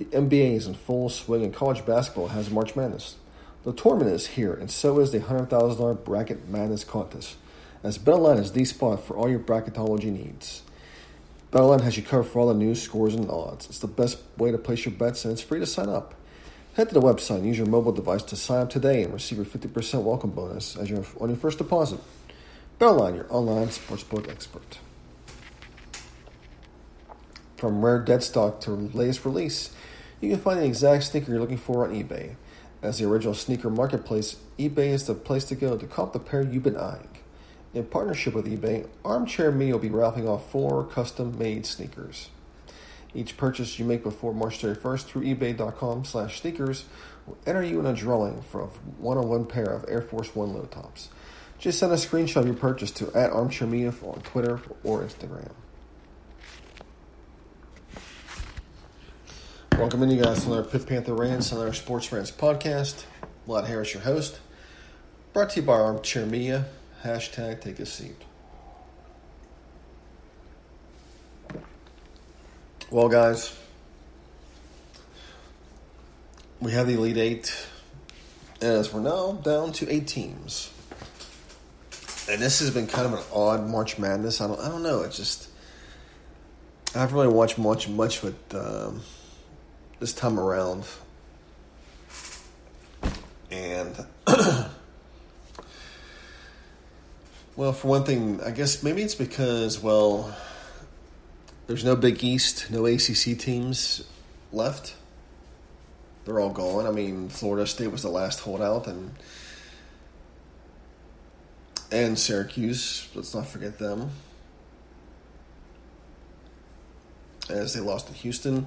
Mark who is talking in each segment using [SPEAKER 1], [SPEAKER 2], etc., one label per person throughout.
[SPEAKER 1] The NBA is in full swing and college basketball has March Madness. The tournament is here, and so is the $100,000 Bracket Madness contest, as BetOnline is the spot for all your bracketology needs. BetOnline has you covered for all the news, scores, and odds. It's the best way to place your bets, and it's free to sign up. Head to the website and use your mobile device to sign up today and receive your 50% welcome bonus as your, on your first deposit. BetOnline, your online sportsbook expert. From rare dead stock to latest release, you can find the exact sneaker you're looking for on eBay. As the original sneaker marketplace, eBay is the place to go to cop the pair you've been eyeing. In partnership with eBay, Armchair Me will be raffling off four custom made sneakers. Each purchase you make before March 31st through ebay.com slash sneakers will enter you in a drawing for a one-on-one pair of Air Force One low tops. Just send a screenshot of your purchase to at Armchair on Twitter or Instagram. Welcome in, you guys, to another Pitt Panther Rants, another Sports Rants podcast. Vlad Harris, your host. Brought to you by Armchair Media. Hashtag take a seat. Well, guys, we have the Elite Eight, as we're now down to eight teams. And this has been kind of an odd March Madness. I don't, I don't know. It just, I haven't really watched much, much with. Um, this time around. And, well, for one thing, I guess maybe it's because, well, there's no Big East, no ACC teams left. They're all gone. I mean, Florida State was the last holdout, and and Syracuse. Let's not forget them, as they lost to Houston.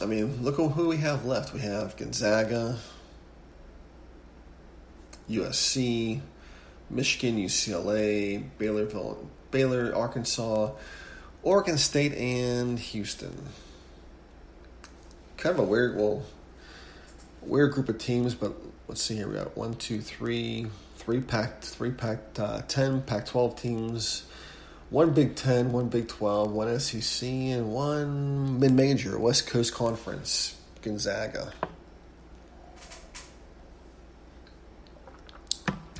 [SPEAKER 1] I mean, look who we have left. We have Gonzaga, USC, Michigan, UCLA, Baylor, Baylor, Arkansas, Oregon State, and Houston. Kind of a weird, well, weird group of teams, but let's see here. We got one, two, three, three packed, three packed, uh, ten Pac-12 teams one Big Ten, one Big Twelve, one SEC, and one mid-major West Coast Conference. Gonzaga.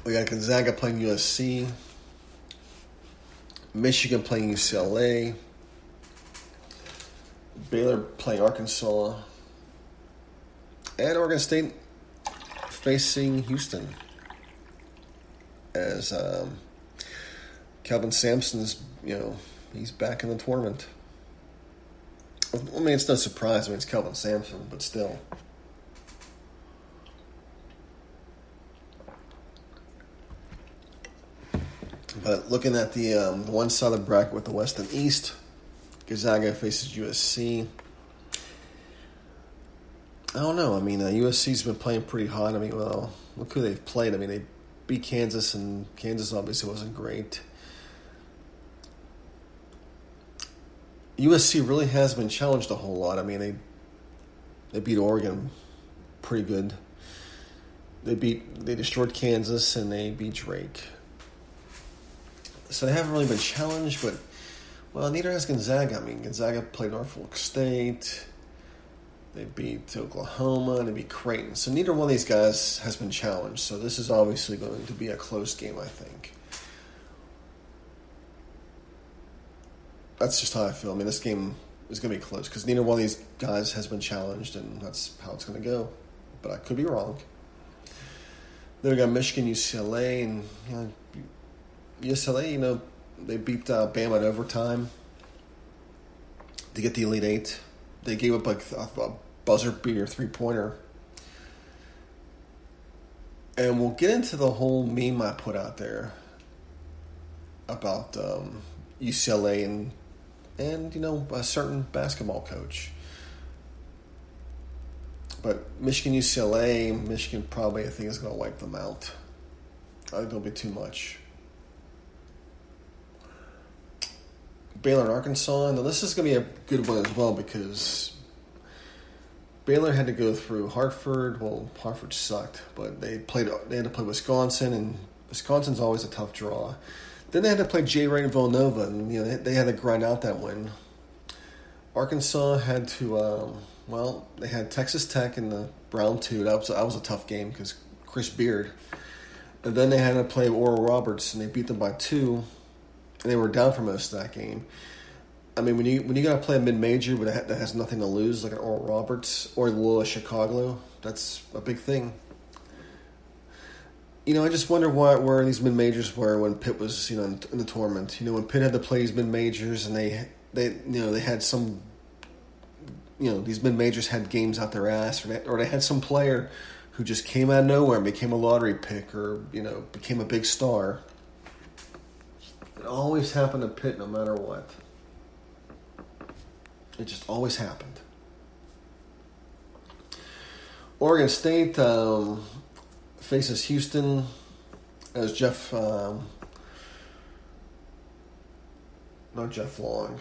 [SPEAKER 1] We got Gonzaga playing USC, Michigan playing UCLA, Baylor playing Arkansas, and Oregon State facing Houston as um, Kelvin Sampson's, you know, he's back in the tournament. I mean, it's no surprise. I mean, it's Kelvin Sampson, but still. But looking at the, um, one side of the bracket with the West and East, Gonzaga faces USC. I don't know. I mean, uh, USC's been playing pretty hot. I mean, well, look who they've played. I mean, they beat Kansas, and Kansas obviously wasn't great. USC really has been challenged a whole lot. I mean, they they beat Oregon pretty good. They beat they destroyed Kansas and they beat Drake. So they haven't really been challenged, but well, neither has Gonzaga. I mean, Gonzaga played Norfolk State. They beat Oklahoma and they beat Creighton. So neither one of these guys has been challenged. So this is obviously going to be a close game, I think. That's just how I feel. I mean, this game is going to be close because neither one of these guys has been challenged, and that's how it's going to go. But I could be wrong. Then we got Michigan, UCLA, and UCLA. You know, they beat uh, Bama in overtime to get the Elite Eight. They gave up like a, a buzzer beater three pointer. And we'll get into the whole meme I put out there about um, UCLA and and you know a certain basketball coach. But Michigan, UCLA, Michigan probably I think is going to wipe them out. I think it'll be too much. Baylor and Arkansas, and this is going to be a good one as well because Baylor had to go through Hartford. Well, Hartford sucked, but they played. They had to play Wisconsin, and Wisconsin's always a tough draw. Then they had to play Jay Wright and Villanova, and you know they, they had to grind out that win. Arkansas had to. Um, well, they had Texas Tech in the round two. That was that was a tough game because Chris Beard. And then they had to play Oral Roberts, and they beat them by two, and they were down for most of that game. I mean, when you when you got to play a mid major that has nothing to lose, like an Oral Roberts or Loyola Chicago, that's a big thing. You know, I just wonder what where these mid majors were when Pitt was you know in, in the tournament. You know, when Pitt had to play these mid majors and they they you know they had some you know these mid majors had games out their ass, or they, or they had some player who just came out of nowhere and became a lottery pick, or you know became a big star. It always happened to Pitt, no matter what. It just always happened. Oregon State um, faces Houston as Jeff, um, not Jeff Long.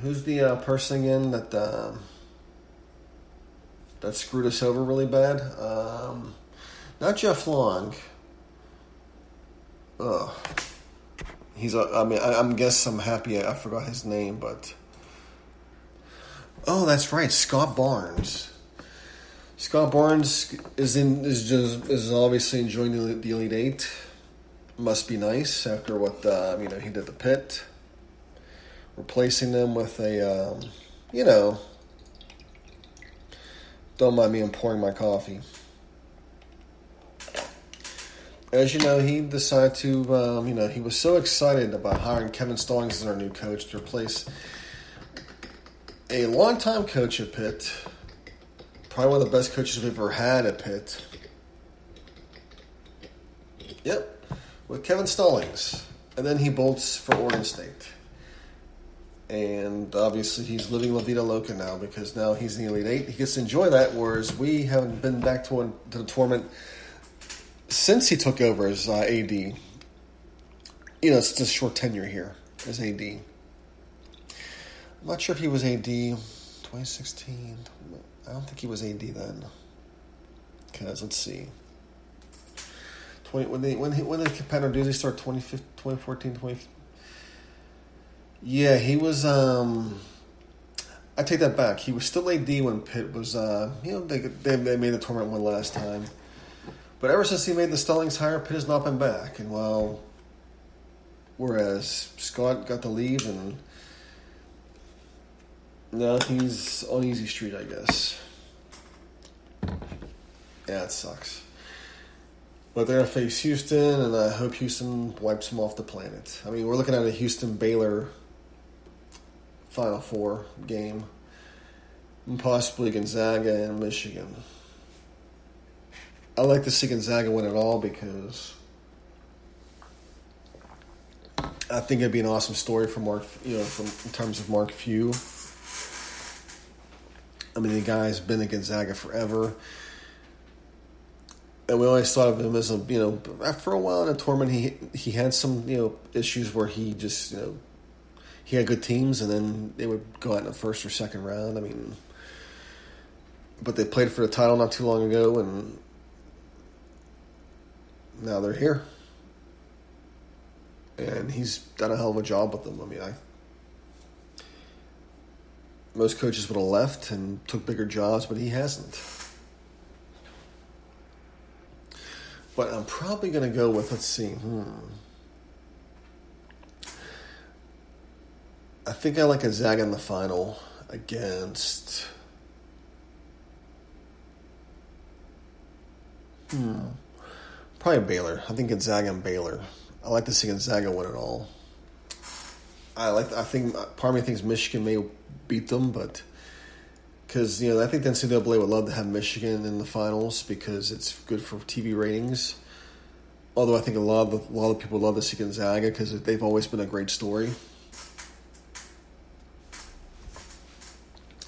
[SPEAKER 1] Who's the uh, person again that uh, that screwed us over really bad? Um, not Jeff Long. Ugh. He's a, I mean, I, I'm guess I'm happy I, I forgot his name, but oh, that's right, Scott Barnes. Scott Barnes is in is just is obviously enjoying the, the Elite Eight. Must be nice after what uh, you know he did the pit, replacing them with a um, you know. Don't mind me, I'm pouring my coffee as you know, he decided to, um, you know, he was so excited about hiring Kevin Stallings as our new coach to replace a longtime coach at Pitt, probably one of the best coaches we've ever had at Pitt. Yep, with Kevin Stallings. And then he bolts for Oregon State. And obviously, he's living La Vida Loca now because now he's in the Elite Eight. He gets to enjoy that, whereas we haven't been back to, one, to the tournament since he took over as uh, AD, you know, it's just short tenure here as AD. I'm not sure if he was AD 2016. I don't think he was AD then. Because let's see. 20, when they when he, when did Pat Narduzzi start 2014 20 Yeah, he was um I take that back. He was still AD when Pitt was uh you know they they, they made the tournament one last time. But ever since he made the Stallings hire, Pitt has not been back. And while, whereas Scott got to leave, and now he's on easy street, I guess. Yeah, it sucks. But they're to face Houston, and I hope Houston wipes them off the planet. I mean, we're looking at a Houston Baylor Final Four game, and possibly Gonzaga and Michigan. I like to see Gonzaga win it all because I think it'd be an awesome story for Mark, you know, from in terms of Mark Few. I mean, the guy's been at Gonzaga forever. And we always thought of him as a, you know, for a while in a tournament, he he had some, you know, issues where he just, you know, he had good teams and then they would go out in the first or second round. I mean, but they played for the title not too long ago and now they're here. And he's done a hell of a job with them. I mean, I most coaches would have left and took bigger jobs, but he hasn't. But I'm probably going to go with, let's see, hmm. I think I like a Zag in the final against Hmm. Probably Baylor. I think Gonzaga and Baylor. I like to see Gonzaga win it all. I like. I think part of me thinks Michigan may beat them, but because you know I think the NCAA would love to have Michigan in the finals because it's good for TV ratings. Although I think a lot of a lot of people love to see Gonzaga because they've always been a great story.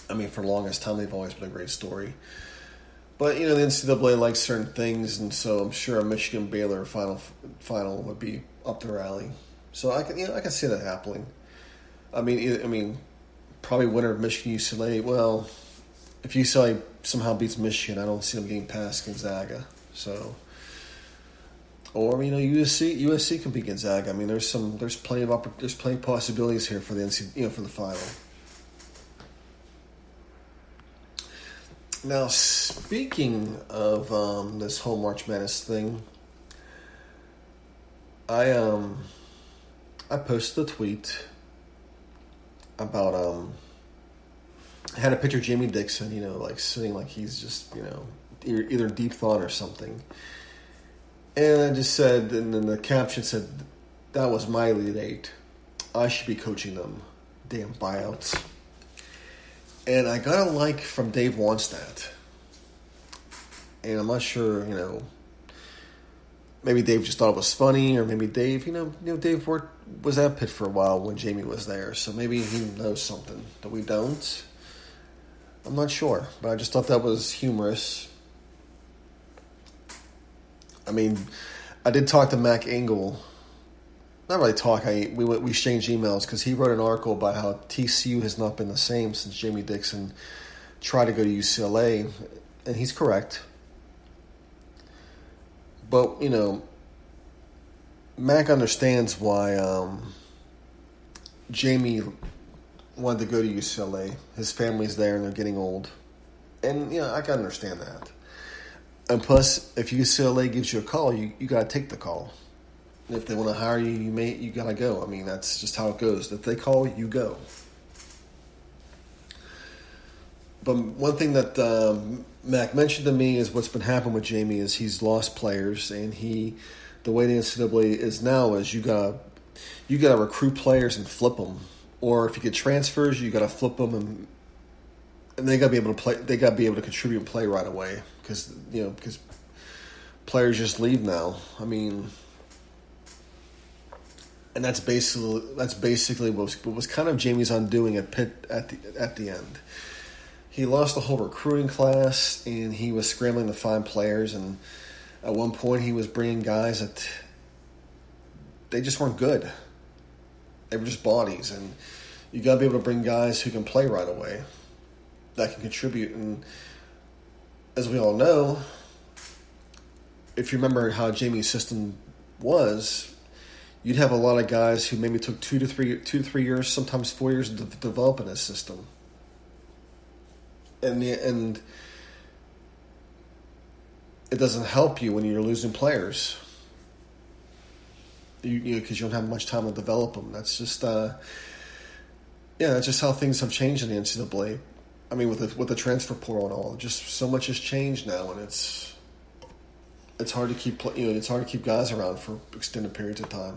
[SPEAKER 1] I mean, for the longest time, they've always been a great story. But you know, the NCAA likes certain things, and so I'm sure a Michigan Baylor final final would be up their alley. So I can you know I can see that happening. I mean, I mean, probably winner of Michigan UCLA. Well, if UCLA somehow beats Michigan, I don't see them getting past Gonzaga. So, or you know, USC USC can beat Gonzaga. I mean, there's some there's plenty of there's plenty of possibilities here for the NC you know for the final. Now, speaking of um, this whole March Madness thing, I um I posted a tweet about um I had a picture of Jamie Dixon, you know, like sitting like he's just you know either deep thought or something, and I just said, and then the caption said, "That was my Elite Eight. I should be coaching them. Damn buyouts." And I got a like from Dave Wannstedt. And I'm not sure, you know, maybe Dave just thought it was funny, or maybe Dave, you know, you know, Dave worked was at Pitt for a while when Jamie was there, so maybe he knows something that we don't. I'm not sure, but I just thought that was humorous. I mean, I did talk to Mac Engel not really talk. I we we exchanged emails because he wrote an article about how TCU has not been the same since Jamie Dixon tried to go to UCLA, and he's correct. But you know, Mac understands why um, Jamie wanted to go to UCLA. His family's there, and they're getting old, and you know I can understand that. And plus, if UCLA gives you a call, you you got to take the call if they want to hire you, you may you gotta go. I mean, that's just how it goes. If they call, you go. But one thing that um, Mac mentioned to me is what's been happening with Jamie is he's lost players, and he, the way the NCAA is now is you gotta you gotta recruit players and flip them, or if you get transfers, you gotta flip them and and they gotta be able to play. They gotta be able to contribute and play right away because you know because players just leave now. I mean and that's basically that's basically what was, what was kind of Jamie's undoing at Pitt at the at the end. He lost the whole recruiting class, and he was scrambling to find players. And at one point, he was bringing guys that they just weren't good. They were just bodies, and you got to be able to bring guys who can play right away, that can contribute. And as we all know, if you remember how Jamie's system was you'd have a lot of guys who maybe took two to three, two to three years, sometimes four years to develop in this system. And the, and it doesn't help you when you're losing players. You because you, know, you, don't have much time to develop them. That's just uh, yeah, that's just how things have changed in the NCAA. I mean, with the, with the transfer portal and all, just so much has changed now, and it's it's hard to keep you know it's hard to keep guys around for extended periods of time.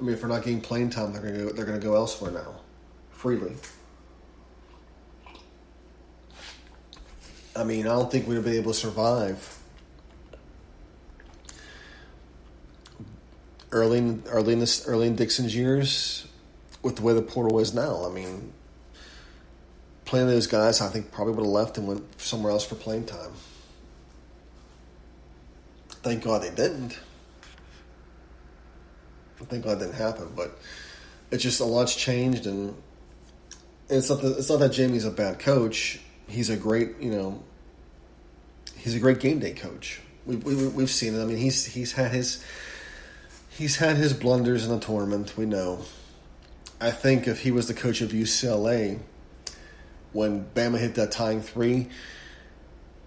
[SPEAKER 1] I mean, if we're not getting playing time, they're gonna go, they're gonna go elsewhere now, freely. I mean, I don't think we'd have been able to survive early in, early in this early in Dixon's years with the way the portal is now. I mean, playing those guys, I think probably would have left and went somewhere else for playing time. Thank God they didn't. Thank God that didn't happen, but it's just a lot's changed, and it's not that, it's not that Jamie's a bad coach. He's a great, you know, he's a great game day coach. We, we, we've seen it. I mean, he's he's had his he's had his blunders in the tournament. We know. I think if he was the coach of UCLA when Bama hit that tying three,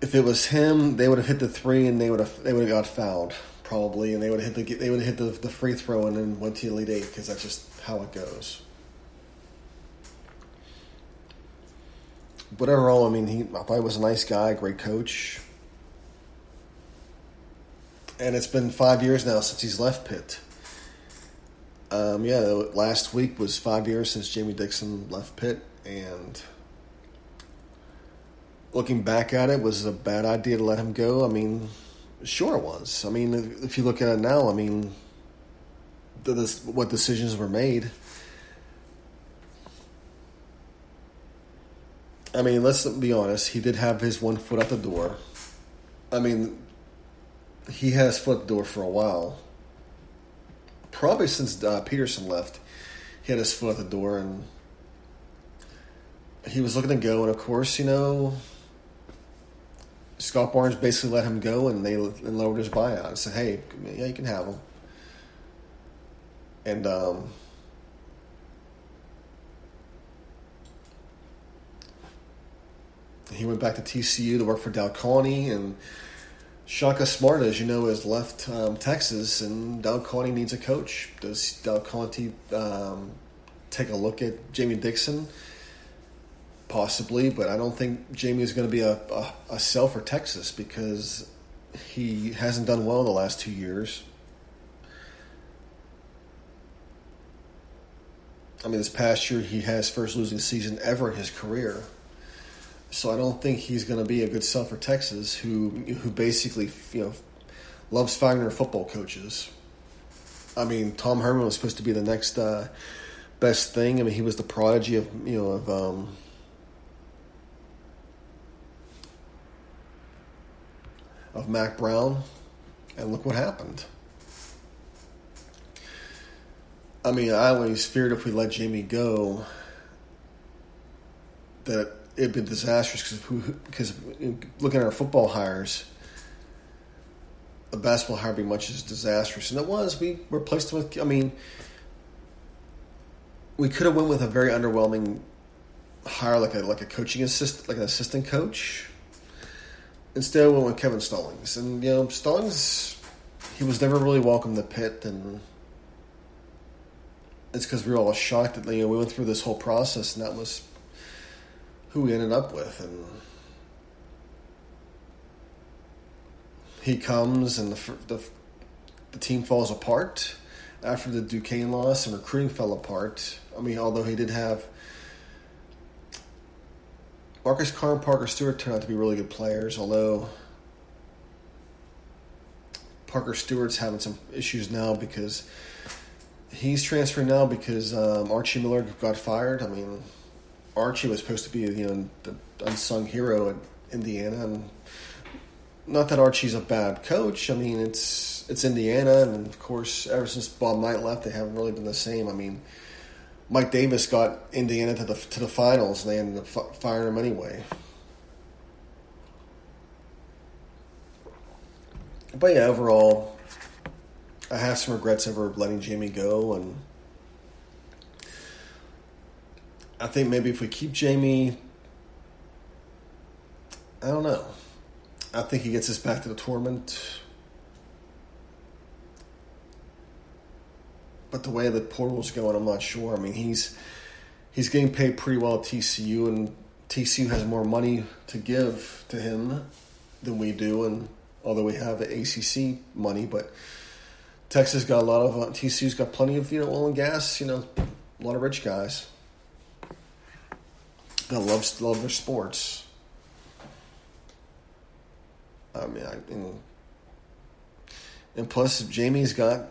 [SPEAKER 1] if it was him, they would have hit the three and they would have they would have got fouled probably, and they would hit the they would hit the, the free throw and then went to the Elite Eight because that's just how it goes. But overall, I mean, he I thought he was a nice guy, great coach. and it's been five years now since he's left Pitt. Um, yeah, last week was five years since Jamie Dixon left Pitt, and looking back at it, was a bad idea to let him go. I mean, sure it was. I mean, if you look at it now, I mean, the, this, what decisions were made. I mean, let's be honest. He did have his one foot at the door. I mean, he has foot the door for a while. Probably since uh, Pederson left, he had his foot at the door, and he was looking to go. And of course, you know, Scott Barnes basically let him go, and they and lowered his buyout and said, "Hey, yeah, you can have him." And um, he went back to TCU to work for Colony, and Shaka Smart, as you know, has left um, Texas, and Colony needs a coach. Does Colony um, take a look at Jamie Dixon? Possibly, but I don't think Jamie is going to be a, a, a sell for Texas because he hasn't done well in the last two years. I mean, this past year he has first losing season ever in his career. So I don't think he's going to be a good sell for Texas, who who basically you know loves firing their football coaches. I mean, Tom Herman was supposed to be the next uh, best thing. I mean, he was the prodigy of you know of um, of Mack Brown, and look what happened. I mean, I always feared if we let Jamie go that it'd been disastrous because looking at our football hires, a basketball hire be much as disastrous, and it was. We replaced him with. I mean, we could have went with a very underwhelming hire, like a like a coaching assist, like an assistant coach instead we went with Kevin Stallings. And, you know, Stallings, he was never really welcome to Pitt, and it's because we were all shocked that, you know, we went through this whole process, and that was who we ended up with. And he comes, and the, the, the team falls apart after the Duquesne loss, and recruiting fell apart. I mean, although he did have Marcus Carr and Parker Stewart turned out to be really good players, although Parker Stewart's having some issues now because he's transferring now because um, Archie Miller got fired. I mean, Archie was supposed to be you know the unsung hero at Indiana, and not that Archie's a bad coach. I mean, it's it's Indiana, and of course, ever since Bob Knight left, they haven't really been the same. I mean Mike Davis got Indiana to the to the finals, and they ended up firing him anyway. But yeah, overall, I have some regrets over letting Jamie go, and I think maybe if we keep Jamie, I don't know. I think he gets us back to the tournament but the way the portal's going, I'm not sure. I mean, he's he's getting paid pretty well at TCU, and TCU has more money to give to him than we do. And although we have the ACC money, but Texas got a lot of uh, TCU's got plenty of you know oil and gas. You know, a lot of rich guys that love love their sports. I mean, I, and, and plus Jamie's got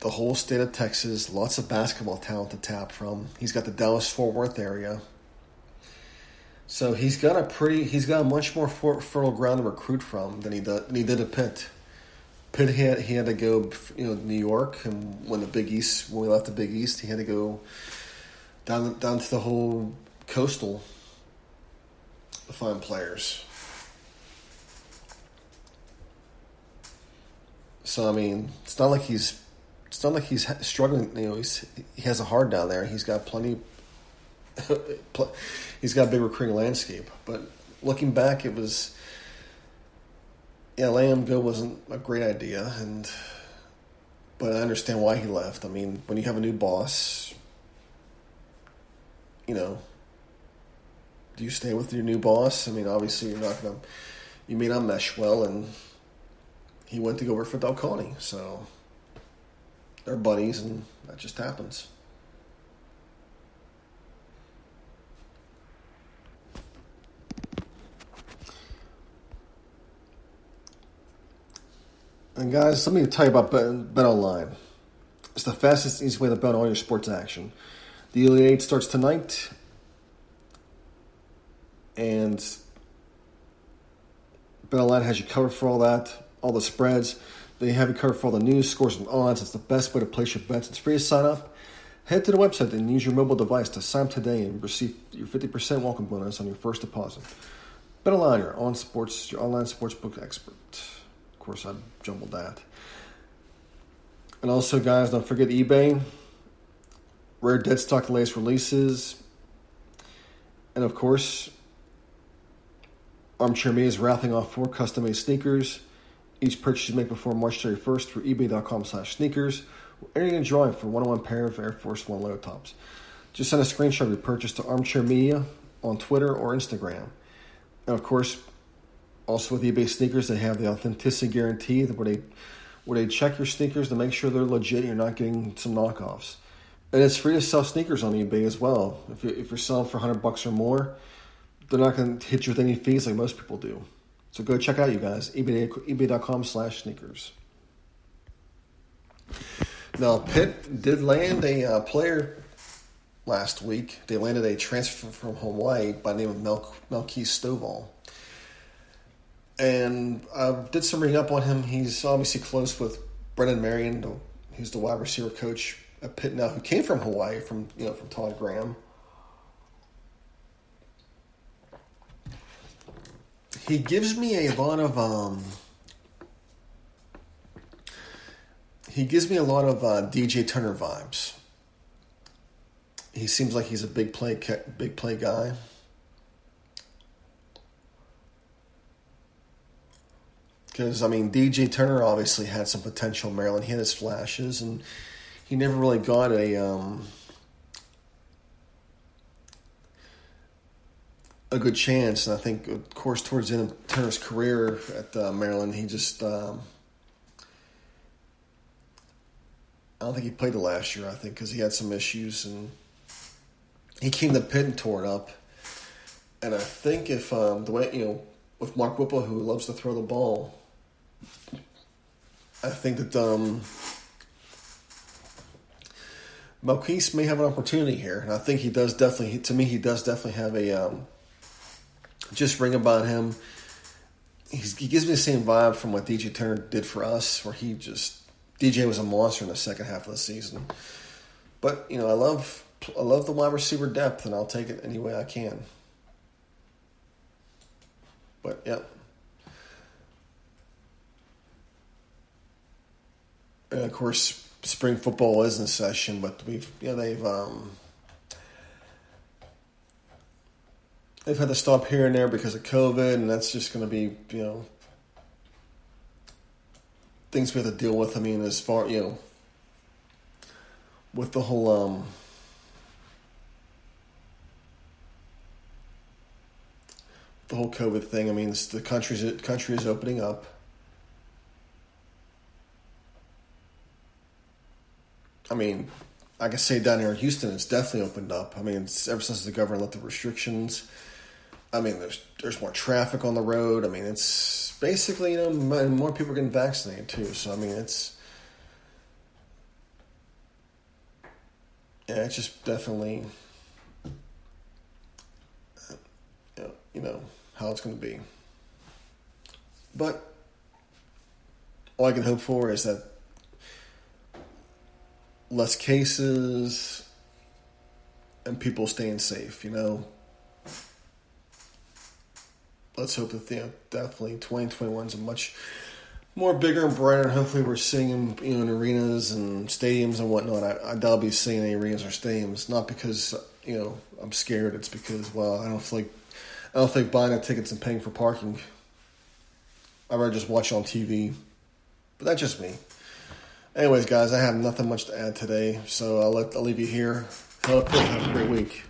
[SPEAKER 1] the whole state of Texas, lots of basketball talent to tap from. He's got the Dallas Fort Worth area. So he's got a pretty, he's got much more fertile ground to recruit from than he did, than he did at Pitt. Pitt he had, he had to go, you know, New York, and when the Big East, when we left the Big East, he had to go down down to the whole coastal find players. So I mean, it's not like he's it's not like he's struggling. You know, he's he has a hard down there. He's got plenty. he's got a big recruiting landscape. But looking back, it was yeah, letting go wasn't a great idea, and but I understand why he left. I mean, when you have a new boss, you know, do you stay with your new boss? I mean, obviously you're not gonna, you may not mesh well, and he went to go work for Del Conte. So they're buddies, and that just happens. And guys, let me tell you about Bet, Online. It's the fastest, easy way to bet on all your sports action. The Elite Eight starts tonight, and BetOnline has you covered for all that, all the spreads. They have you covered for all the news, scores, and odds. It's the best way to place your bets. It's free to sign up. Head to the website and use your mobile device to sign up today and receive your 50% welcome bonus on your first deposit. BetOnline, your on sports, your online sportsbook expert. Of course, I jumbled that. And also, guys, don't forget eBay. Rare dead stock latest releases. And of course, Armchair Me is wrapping off four custom made sneakers. Each purchase you make before March 31st through ebay.com slash sneakers will enter a drawing for one on one pair of Air Force One low tops. Just send a screenshot of your purchase to Armchair Media on Twitter or Instagram. And of course, also with eBay sneakers, they have the authenticity guarantee where they where they check your sneakers to make sure they're legit. You're not getting some knockoffs, and it's free to sell sneakers on eBay as well. If, you, if you're selling for hundred bucks or more, they're not going to hit you with any fees like most people do. So go check out you guys eBay eBay.com slash sneakers. Now Pitt did land a uh, player last week. They landed a transfer from Hawaii by the name of Mel- Melquise Stovall. And I did some reading up on him. He's obviously close with Brennan Marion, He's the wide receiver coach at Pitt now, who came from Hawaii, from you know from Todd Graham. He gives me a lot of um, he gives me a lot of uh, DJ Turner vibes. He seems like he's a big play big play guy. Because I mean, DJ Turner obviously had some potential. Maryland, he had his flashes, and he never really got a um, a good chance. And I think, of course, towards the end of Turner's career at uh, Maryland, he just um, I don't think he played the last year. I think because he had some issues and he came to Pitt and tore it up. And I think if um, the way you know with Mark Whipple, who loves to throw the ball, I think that um, Melquise may have an opportunity here, and I think he does definitely. To me, he does definitely have a um, just ring about him. He's, he gives me the same vibe from what DJ Turner did for us, where he just DJ was a monster in the second half of the season. But you know, I love I love the wide receiver depth, and I'll take it any way I can. But yeah. And of course, spring football is in session, but we've you know they've um, they've had to stop here and there because of COVID, and that's just going to be you know things we have to deal with. I mean, as far you know, with the whole um, the whole COVID thing. I mean, the country's country is opening up. I mean, I can say down here in Houston, it's definitely opened up. I mean, ever since the governor let the restrictions. I mean, there's there's more traffic on the road. I mean, it's basically you know more people are getting vaccinated too. So I mean, it's yeah, it's just definitely uh, you know how it's going to be. But all I can hope for is that less cases and people staying safe, you know. Let's hope that you definitely 2021 is a much more bigger and brighter, and hopefully we're seeing them you know, in arenas and stadiums and whatnot. I, I doubt be seeing any arenas or stadiums, not because you know I'm scared. It's because well, I don't like I don't think buying the tickets and paying for parking. I'd rather just watch on TV. But that's just me. Anyways, guys, I have nothing much to add today, so I'll let I'll leave you here. Have a great week.